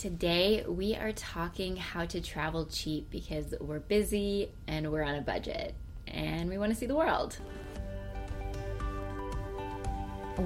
Today, we are talking how to travel cheap because we're busy and we're on a budget and we want to see the world.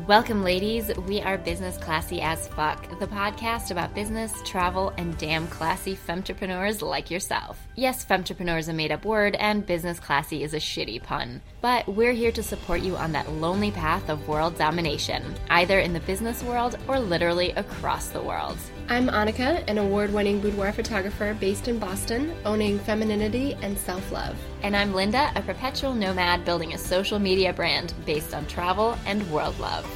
Welcome, ladies. We are Business Classy as Fuck, the podcast about business, travel, and damn classy femtrepreneurs like yourself. Yes, femtrepreneur is a made up word, and business classy is a shitty pun. But we're here to support you on that lonely path of world domination, either in the business world or literally across the world. I'm Annika, an award winning boudoir photographer based in Boston, owning femininity and self love. And I'm Linda, a perpetual nomad building a social media brand based on travel and world love.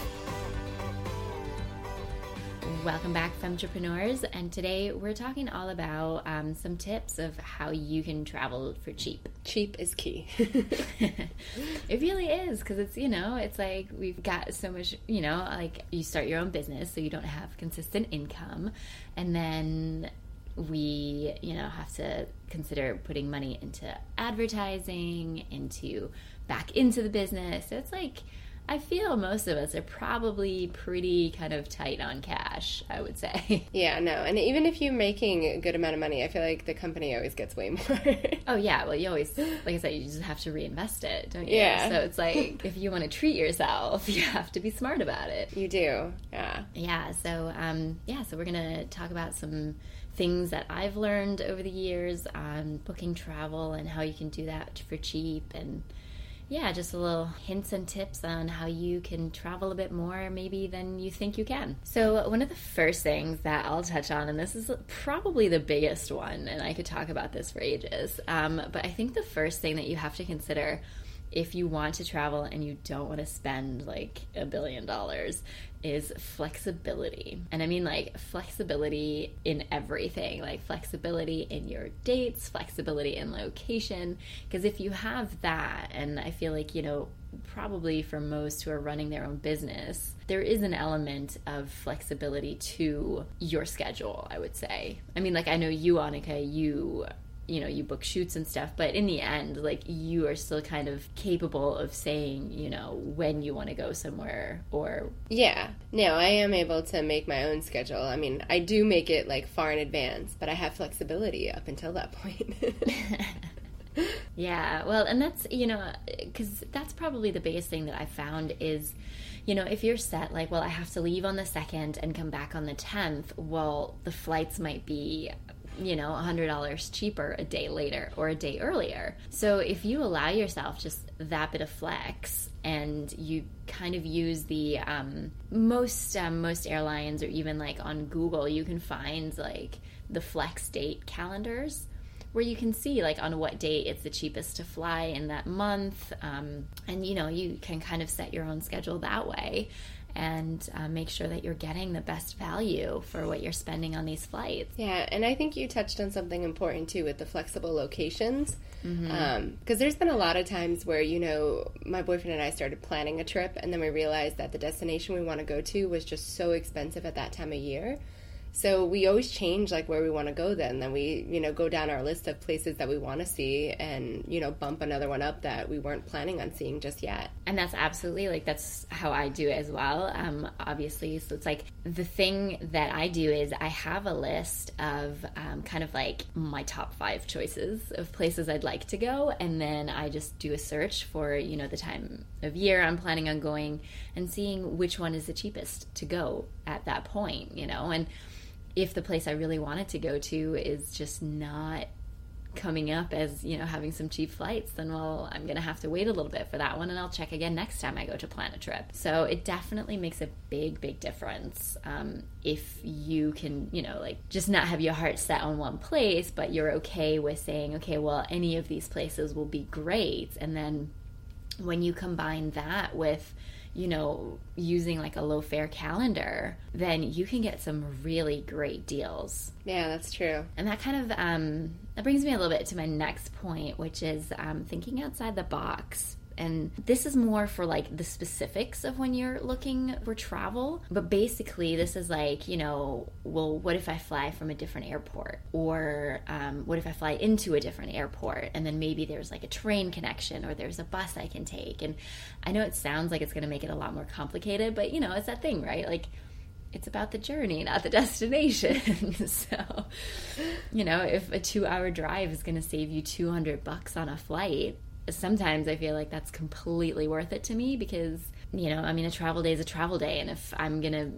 Welcome back, entrepreneurs. And today we're talking all about um, some tips of how you can travel for cheap. Cheap is key. it really is because it's, you know, it's like we've got so much, you know, like you start your own business so you don't have consistent income. And then we, you know, have to consider putting money into advertising, into back into the business. So it's like, I feel most of us are probably pretty kind of tight on cash, I would say. Yeah, no. And even if you're making a good amount of money, I feel like the company always gets way more. oh, yeah. Well, you always, like I said, you just have to reinvest it, don't you? Yeah. So it's like if you want to treat yourself, you have to be smart about it. You do. Yeah. Yeah. So, um, yeah. So we're going to talk about some things that I've learned over the years on booking travel and how you can do that for cheap and yeah, just a little hints and tips on how you can travel a bit more maybe than you think you can. So, one of the first things that I'll touch on, and this is probably the biggest one, and I could talk about this for ages, um, but I think the first thing that you have to consider if you want to travel and you don't want to spend like a billion dollars is flexibility. And I mean like flexibility in everything, like flexibility in your dates, flexibility in location. Because if you have that, and I feel like, you know, probably for most who are running their own business, there is an element of flexibility to your schedule, I would say. I mean, like, I know you, Annika, you you know you book shoots and stuff but in the end like you are still kind of capable of saying you know when you want to go somewhere or yeah. No i am able to make my own schedule. I mean i do make it like far in advance but i have flexibility up until that point. Yeah well and that's you know because that's probably the biggest thing that i found is you know, if you're set like, well, I have to leave on the second and come back on the 10th, well, the flights might be you know, $100 cheaper a day later or a day earlier. So if you allow yourself just that bit of flex and you kind of use the um, most um, most airlines or even like on Google, you can find like the flex date calendars where you can see like on what date it's the cheapest to fly in that month um, and you know you can kind of set your own schedule that way and uh, make sure that you're getting the best value for what you're spending on these flights. Yeah, and I think you touched on something important too with the flexible locations. Because mm-hmm. um, there's been a lot of times where, you know, my boyfriend and I started planning a trip, and then we realized that the destination we want to go to was just so expensive at that time of year. So we always change like where we want to go then. Then we, you know, go down our list of places that we want to see and, you know, bump another one up that we weren't planning on seeing just yet. And that's absolutely like that's how I do it as well. Um, obviously. So it's like the thing that I do is I have a list of um, kind of like my top five choices of places I'd like to go. And then I just do a search for, you know, the time of year I'm planning on going and seeing which one is the cheapest to go at that point, you know, and if the place I really wanted to go to is just not coming up as you know having some cheap flights then well i'm gonna have to wait a little bit for that one and i'll check again next time i go to plan a trip. So it definitely makes a big big difference um, if you can you know like just not have your heart set on one place but you're okay with saying okay well any of these places will be great. And then when you combine that with you know, using like a low fare calendar, then you can get some really great deals. Yeah, that's true. And that kind of um, that brings me a little bit to my next point, which is um, thinking outside the box and this is more for like the specifics of when you're looking for travel. But basically, this is like, you know, well, what if I fly from a different airport? Or um, what if I fly into a different airport? And then maybe there's like a train connection or there's a bus I can take. And I know it sounds like it's going to make it a lot more complicated, but you know, it's that thing, right? Like, it's about the journey, not the destination. so, you know, if a two hour drive is going to save you 200 bucks on a flight, sometimes I feel like that's completely worth it to me because, you know, I mean, a travel day is a travel day. And if I'm going to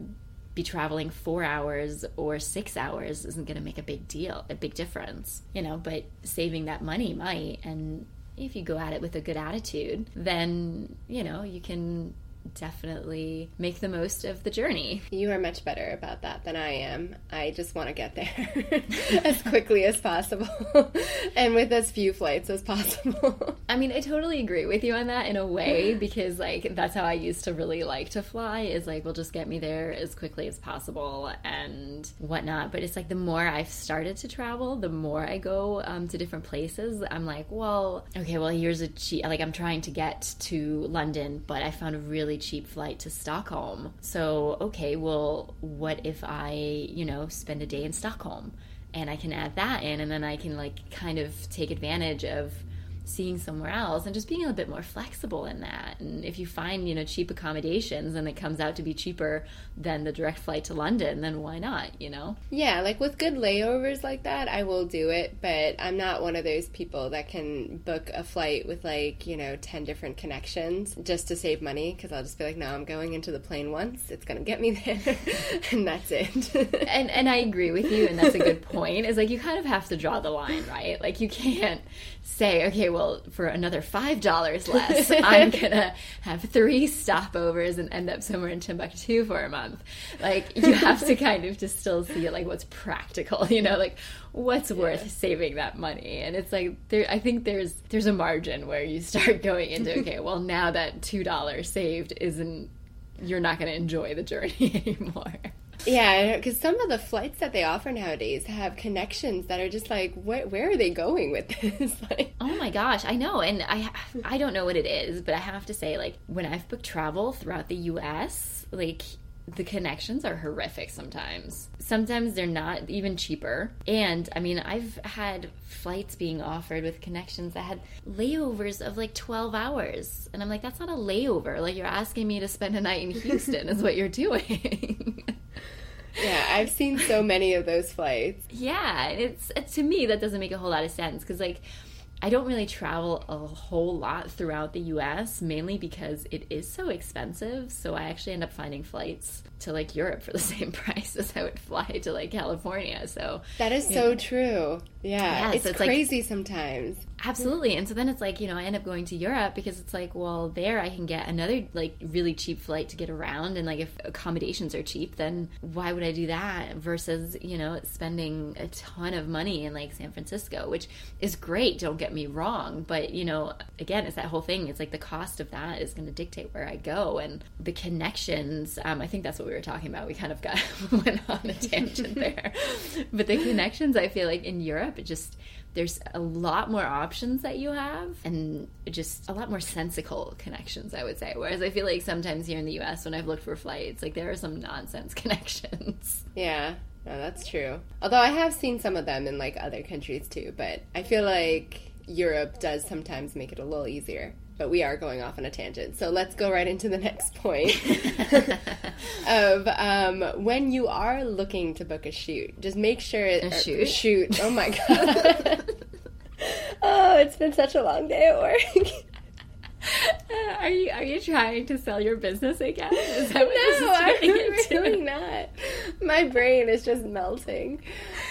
be traveling four hours or six hours isn't going to make a big deal, a big difference, you know, but saving that money might. And if you go at it with a good attitude, then, you know, you can definitely make the most of the journey. You are much better about that than I am. I just want to get there as quickly as possible and with as few flights as possible. I mean, I totally agree with you on that in a way because, like, that's how I used to really like to fly is like, well, just get me there as quickly as possible and whatnot. But it's like the more I've started to travel, the more I go um, to different places, I'm like, well, okay, well, here's a cheap, like, I'm trying to get to London, but I found a really really cheap flight to Stockholm. So, okay, well, what if I, you know, spend a day in Stockholm? And I can add that in, and then I can, like, kind of take advantage of seeing somewhere else and just being a little bit more flexible in that. And if you find, you know, cheap accommodations and it comes out to be cheaper than the direct flight to London, then why not, you know? Yeah, like with good layovers like that, I will do it, but I'm not one of those people that can book a flight with like, you know, 10 different connections just to save money because I'll just be like, no, I'm going into the plane once. It's going to get me there and that's it. and and I agree with you and that's a good point. Is like you kind of have to draw the line, right? Like you can't say, okay, well, for another five dollars less, I'm gonna have three stopovers and end up somewhere in Timbuktu for a month. Like you have to kind of just still see like what's practical, you know, like what's yeah. worth saving that money. And it's like there I think there's there's a margin where you start going into, okay, well now that two dollars saved isn't you're not gonna enjoy the journey anymore. Yeah, because some of the flights that they offer nowadays have connections that are just like, where, where are they going with this? like, oh my gosh, I know, and I I don't know what it is, but I have to say, like when I've booked travel throughout the U.S., like the connections are horrific sometimes. Sometimes they're not even cheaper. And I mean, I've had flights being offered with connections that had layovers of like 12 hours. And I'm like, that's not a layover. Like, you're asking me to spend a night in Houston, is what you're doing. yeah, I've seen so many of those flights. Yeah, it's uh, to me that doesn't make a whole lot of sense because like I don't really travel a whole lot throughout the US, mainly because it is so expensive. So I actually end up finding flights to like Europe for the same price as I would fly to like California. So that is so know. true. Yeah, yeah it's, so it's, crazy like, sometimes. Absolutely. And so then it's like, you know, I end up going to Europe because it's like, well, there I can get another like really cheap flight to get around and like if accommodations are cheap, then why would I do that versus, you know, spending a ton of money in like San Francisco, which is great, don't get me wrong, but you know, again, it's that whole thing. It's like the cost of that is going to dictate where I go and the connections, um, I think that's what we were talking about. We kind of got went on a tangent there. but the connections I feel like in Europe it just there's a lot more options that you have and just a lot more sensical connections i would say. Whereas i feel like sometimes here in the us when i've looked for flights like there are some nonsense connections. Yeah. No, that's true. Although i have seen some of them in like other countries too but i feel like europe does sometimes make it a little easier but we are going off on a tangent. So let's go right into the next point of um, when you are looking to book a shoot, just make sure a uh, shoot. Shoot. Oh my god. oh, it's been such a long day at work. are you are you trying to sell your business again? Is that what no, I'm really not. My brain is just melting.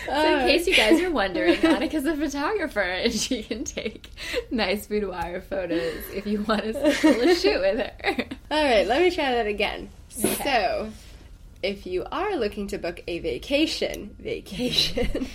So, in case you guys are uh. wondering, Annika's a photographer and she can take nice boudoir photos if you want to a shoot with her. All right, let me try that again. Okay. So, if you are looking to book a vacation, vacation.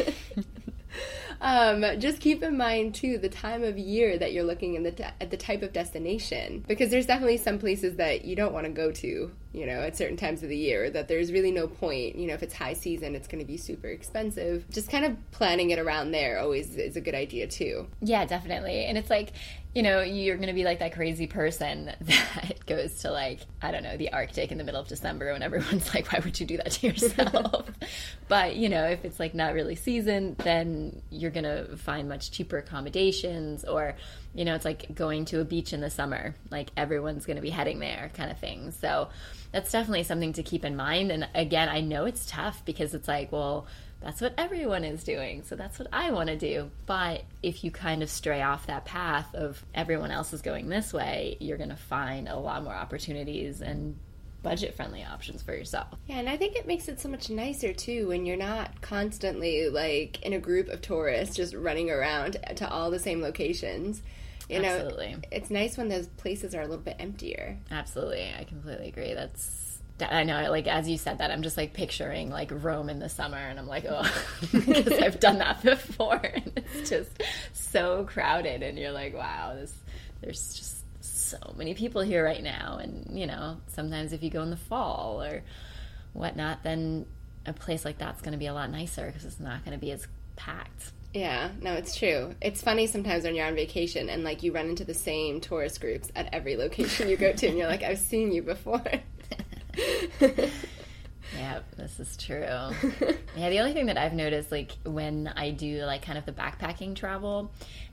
Um, just keep in mind too the time of year that you're looking in the at the type of destination because there's definitely some places that you don't want to go to you know, at certain times of the year, that there's really no point, you know, if it's high season, it's going to be super expensive. Just kind of planning it around there always is a good idea too. Yeah, definitely. And it's like, you know, you're going to be like that crazy person that goes to like, I don't know, the Arctic in the middle of December when everyone's like, why would you do that to yourself? but, you know, if it's like not really season, then you're going to find much cheaper accommodations or You know, it's like going to a beach in the summer. Like everyone's going to be heading there, kind of thing. So that's definitely something to keep in mind. And again, I know it's tough because it's like, well, that's what everyone is doing. So that's what I want to do. But if you kind of stray off that path of everyone else is going this way, you're going to find a lot more opportunities and budget friendly options for yourself. Yeah, and I think it makes it so much nicer too when you're not constantly like in a group of tourists just running around to all the same locations. You know, Absolutely. it's nice when those places are a little bit emptier. Absolutely. I completely agree. That's I know, like as you said that, I'm just like picturing like Rome in the summer, and I'm like, oh, because I've done that before, and it's just so crowded, and you're like, wow, this there's just so many people here right now, and you know, sometimes if you go in the fall or whatnot, then a place like that's going to be a lot nicer because it's not going to be as packed. Yeah, no, it's true. It's funny sometimes when you're on vacation and like you run into the same tourist groups at every location you go to, and you're like, I've seen you before. Yeah, this is true. yeah, the only thing that I've noticed, like when I do like kind of the backpacking travel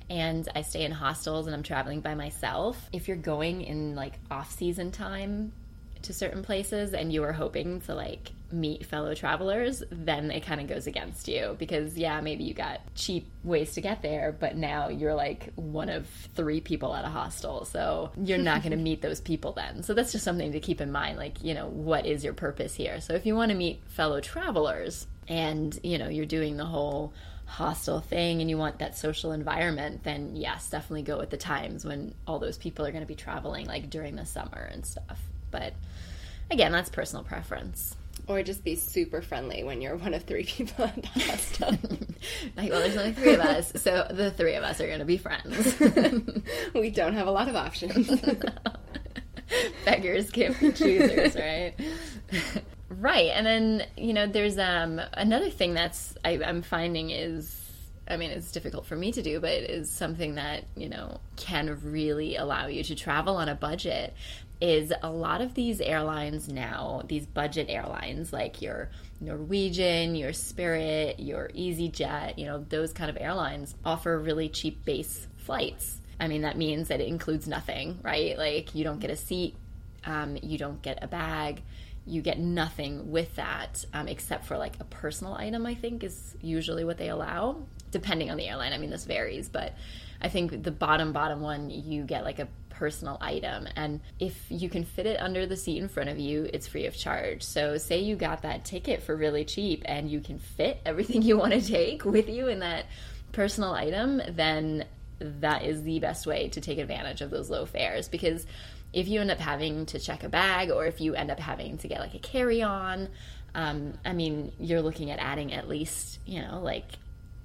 and I stay in hostels and I'm traveling by myself, if you're going in like off season time to certain places and you are hoping to like meet fellow travelers, then it kind of goes against you because yeah, maybe you got cheap ways to get there, but now you're like one of three people at a hostel. So you're not going to meet those people then. So that's just something to keep in mind like, you know, what is your purpose here? So if you want to meet fellow travelers and, you know, you're doing the whole hostile thing and you want that social environment, then yes, definitely go at the times when all those people are going to be traveling like during the summer and stuff. But again, that's personal preference. Or just be super friendly when you're one of three people at the hostel. like, well, there's only three of us, so the three of us are going to be friends. we don't have a lot of options. Beggars can't be choosers, right? right, and then you know, there's um another thing that's I, I'm finding is I mean, it's difficult for me to do, but it is something that, you know, can really allow you to travel on a budget. Is a lot of these airlines now, these budget airlines like your Norwegian, your Spirit, your EasyJet, you know, those kind of airlines offer really cheap base flights. I mean, that means that it includes nothing, right? Like, you don't get a seat, um, you don't get a bag, you get nothing with that um, except for like a personal item, I think is usually what they allow, depending on the airline. I mean, this varies, but I think the bottom, bottom one, you get like a personal item. And if you can fit it under the seat in front of you, it's free of charge. So, say you got that ticket for really cheap and you can fit everything you want to take with you in that personal item, then that is the best way to take advantage of those low fares because if you end up having to check a bag or if you end up having to get like a carry on, um, I mean, you're looking at adding at least, you know, like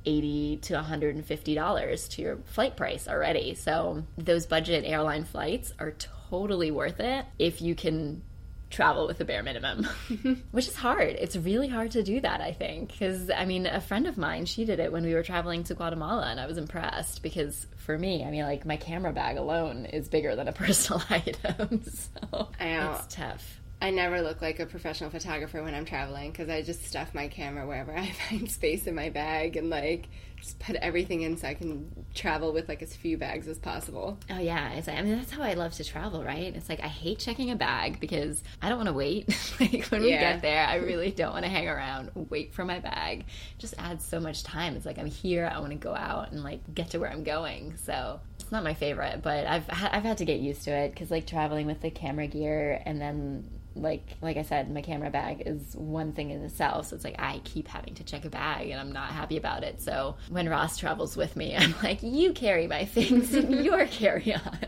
80 to 150 dollars to your flight price already. So those budget airline flights are totally worth it if you can travel with the bare minimum, which is hard. It's really hard to do that, I think. Because, I mean, a friend of mine, she did it when we were traveling to Guatemala, and I was impressed because for me, I mean, like, my camera bag alone is bigger than a personal item. so it's tough. I never look like a professional photographer when I'm traveling because I just stuff my camera wherever I find space in my bag and like just put everything in so I can travel with like as few bags as possible. Oh yeah, it's like, I mean that's how I love to travel, right? It's like I hate checking a bag because I don't want to wait. like when we get there, I really don't want to hang around, wait for my bag. It just adds so much time. It's like I'm here, I want to go out and like get to where I'm going. So it's not my favorite, but I've I've had to get used to it because like traveling with the camera gear and then like like I said, my camera bag is one thing in itself. So it's like I keep having to check a bag and I'm not happy about it. So when Ross travels with me, I'm like, you carry my things in your carry on.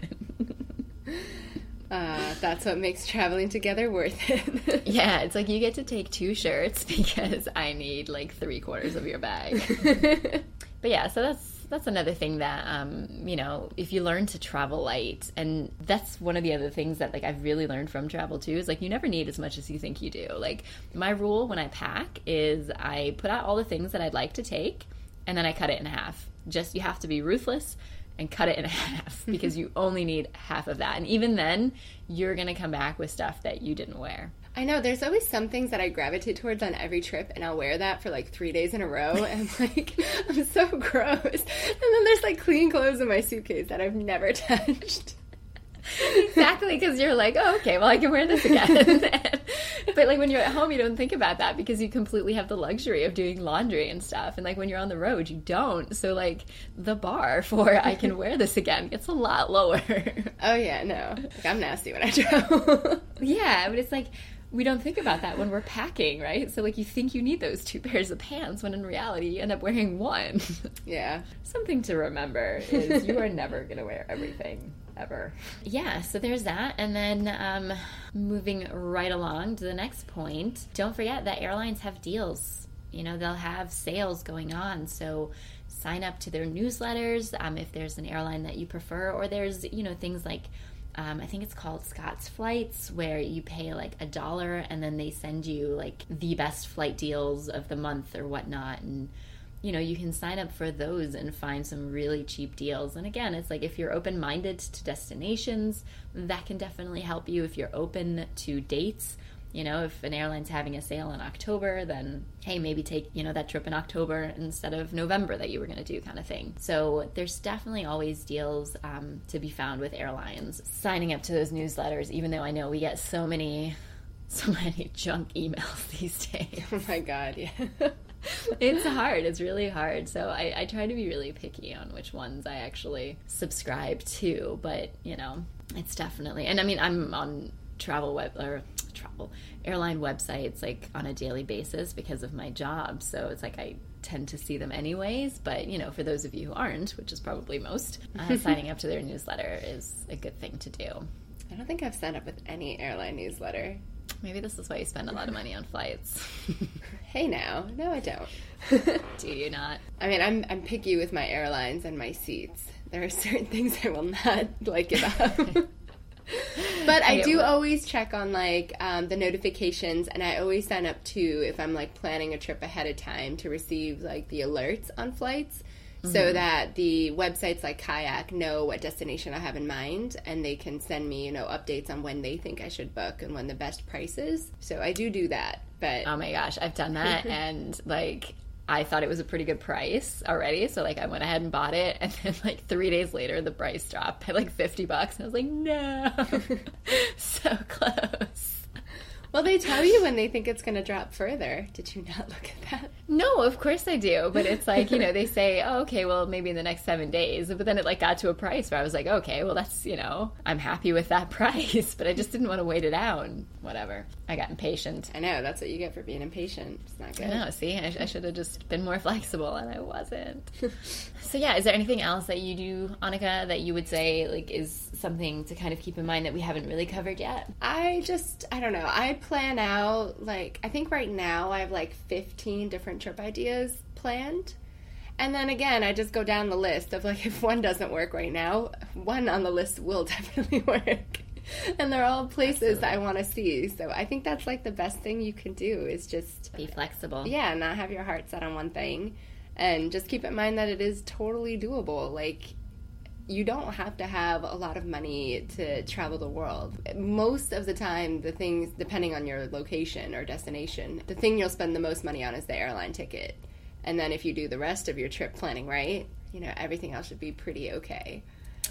Uh, that's what makes traveling together worth it. yeah, it's like you get to take two shirts because I need like three quarters of your bag. but yeah, so that's that's another thing that um, you know if you learn to travel light and that's one of the other things that like i've really learned from travel too is like you never need as much as you think you do like my rule when i pack is i put out all the things that i'd like to take and then i cut it in half just you have to be ruthless and cut it in half because you only need half of that and even then you're going to come back with stuff that you didn't wear I know there's always some things that I gravitate towards on every trip, and I'll wear that for like three days in a row, and like I'm so gross. And then there's like clean clothes in my suitcase that I've never touched. exactly because you're like oh okay well i can wear this again but like when you're at home you don't think about that because you completely have the luxury of doing laundry and stuff and like when you're on the road you don't so like the bar for i can wear this again gets a lot lower oh yeah no like, i'm nasty when i travel yeah but it's like we don't think about that when we're packing, right? So like you think you need those two pairs of pants when in reality you end up wearing one. Yeah. Something to remember is you are never going to wear everything ever. Yeah, so there's that. And then um, moving right along to the next point, don't forget that airlines have deals. You know, they'll have sales going on. So sign up to their newsletters um, if there's an airline that you prefer, or there's, you know, things like um, I think it's called Scott's Flights, where you pay like a dollar and then they send you like the best flight deals of the month or whatnot. And you know, you can sign up for those and find some really cheap deals. And again, it's like if you're open minded to destinations, that can definitely help you. If you're open to dates, you know, if an airline's having a sale in October, then hey, maybe take, you know, that trip in October instead of November that you were going to do, kind of thing. So there's definitely always deals um, to be found with airlines. Signing up to those newsletters, even though I know we get so many, so many junk emails these days. Oh my God, yeah. it's hard. It's really hard. So I, I try to be really picky on which ones I actually subscribe to. But, you know, it's definitely, and I mean, I'm on travel web or travel airline websites like on a daily basis because of my job. So it's like I tend to see them anyways. But you know, for those of you who aren't, which is probably most, uh, signing up to their newsletter is a good thing to do. I don't think I've signed up with any airline newsletter. Maybe this is why you spend a lot of money on flights. hey now, no, I don't. do you not? I mean, I'm I'm picky with my airlines and my seats. There are certain things I will not like give up but I do always check on like um, the notifications, and I always sign up too if I'm like planning a trip ahead of time to receive like the alerts on flights. Mm-hmm. So that the websites like Kayak know what destination I have in mind, and they can send me, you know, updates on when they think I should book and when the best price is. So I do do that. But oh my gosh, I've done that, and like I thought it was a pretty good price already. So like I went ahead and bought it and then like three days later the price dropped by like fifty bucks and I was like, no so close. Well, they tell you when they think it's going to drop further. Did you not look at that? No, of course I do. But it's like, you know, they say, oh, okay, well, maybe in the next seven days. But then it like got to a price where I was like, okay, well, that's, you know, I'm happy with that price. But I just didn't want to wait it out and whatever. I got impatient. I know. That's what you get for being impatient. It's not good. I know. See, I, I should have just been more flexible and I wasn't. so, yeah, is there anything else that you do, Annika, that you would say like is something to kind of keep in mind that we haven't really covered yet? I just, I don't know. I plan out like I think right now I have like 15 different trip ideas planned. And then again, I just go down the list of like if one doesn't work right now, one on the list will definitely work. and they're all places. I want to see. So I think that's like the best thing you can do is just be flexible. Yeah, not have your heart set on one thing and just keep in mind that it is totally doable. Like you don't have to have a lot of money to travel the world. Most of the time, the things, depending on your location or destination, the thing you'll spend the most money on is the airline ticket. And then if you do the rest of your trip planning right, you know, everything else should be pretty okay.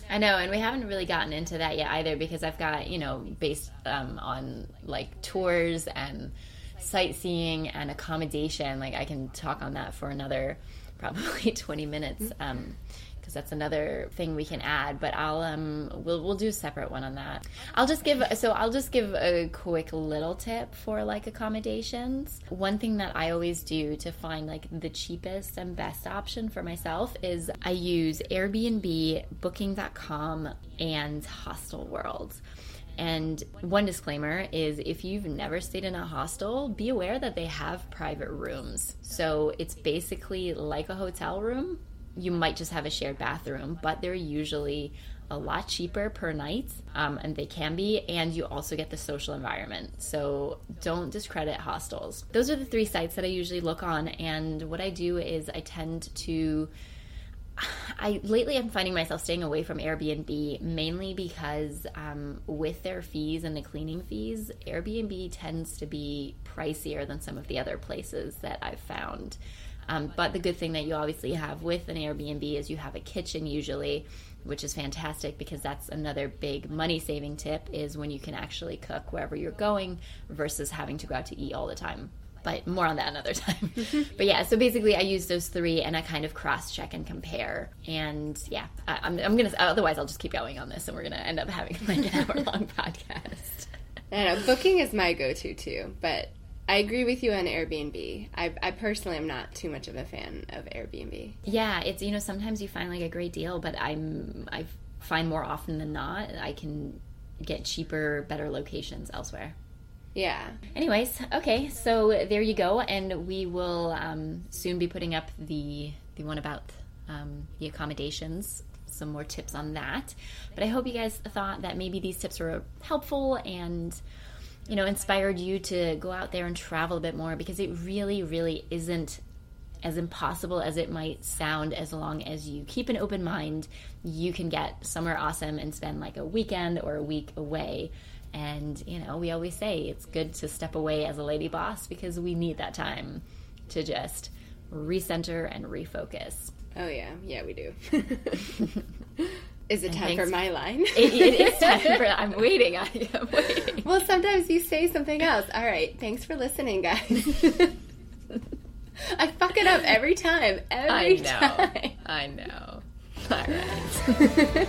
I know, and we haven't really gotten into that yet either because I've got, you know, based um, on like tours and sightseeing and accommodation, like I can talk on that for another probably 20 minutes. Um, because that's another thing we can add. But I'll um we'll we'll do a separate one on that. I'll just give so I'll just give a quick little tip for like accommodations. One thing that I always do to find like the cheapest and best option for myself is I use Airbnb, Booking.com, and Hostel World. And one disclaimer is if you've never stayed in a hostel, be aware that they have private rooms. So it's basically like a hotel room, you might just have a shared bathroom, but they're usually a lot cheaper per night, um, and they can be, and you also get the social environment. So don't discredit hostels. Those are the three sites that I usually look on, and what I do is I tend to I lately I'm finding myself staying away from Airbnb mainly because um, with their fees and the cleaning fees, Airbnb tends to be pricier than some of the other places that I've found. Um, but the good thing that you obviously have with an Airbnb is you have a kitchen usually, which is fantastic because that's another big money saving tip is when you can actually cook wherever you're going versus having to go out to eat all the time but more on that another time. but yeah, so basically, I use those three and I kind of cross check and compare. And yeah, I, am I'm, I'm gonna. Otherwise, I'll just keep going on this, and we're gonna end up having like an hour long podcast. I know booking is my go to too, but I agree with you on Airbnb. I, I personally am not too much of a fan of Airbnb. Yeah, it's you know sometimes you find like a great deal, but I'm I find more often than not I can get cheaper, better locations elsewhere. Yeah. Anyways, okay, so there you go, and we will um, soon be putting up the the one about um, the accommodations. Some more tips on that. But I hope you guys thought that maybe these tips were helpful and you know inspired you to go out there and travel a bit more because it really, really isn't as impossible as it might sound as long as you keep an open mind you can get somewhere awesome and spend like a weekend or a week away and, you know, we always say it's good to step away as a lady boss because we need that time to just recenter and refocus. Oh, yeah. Yeah, we do. Is it time for my line? it, it is time for. I'm waiting. I am waiting. Well, sometimes you say something else. All right. Thanks for listening, guys. I fuck it up every time. Every time. I know. time. I know. All right.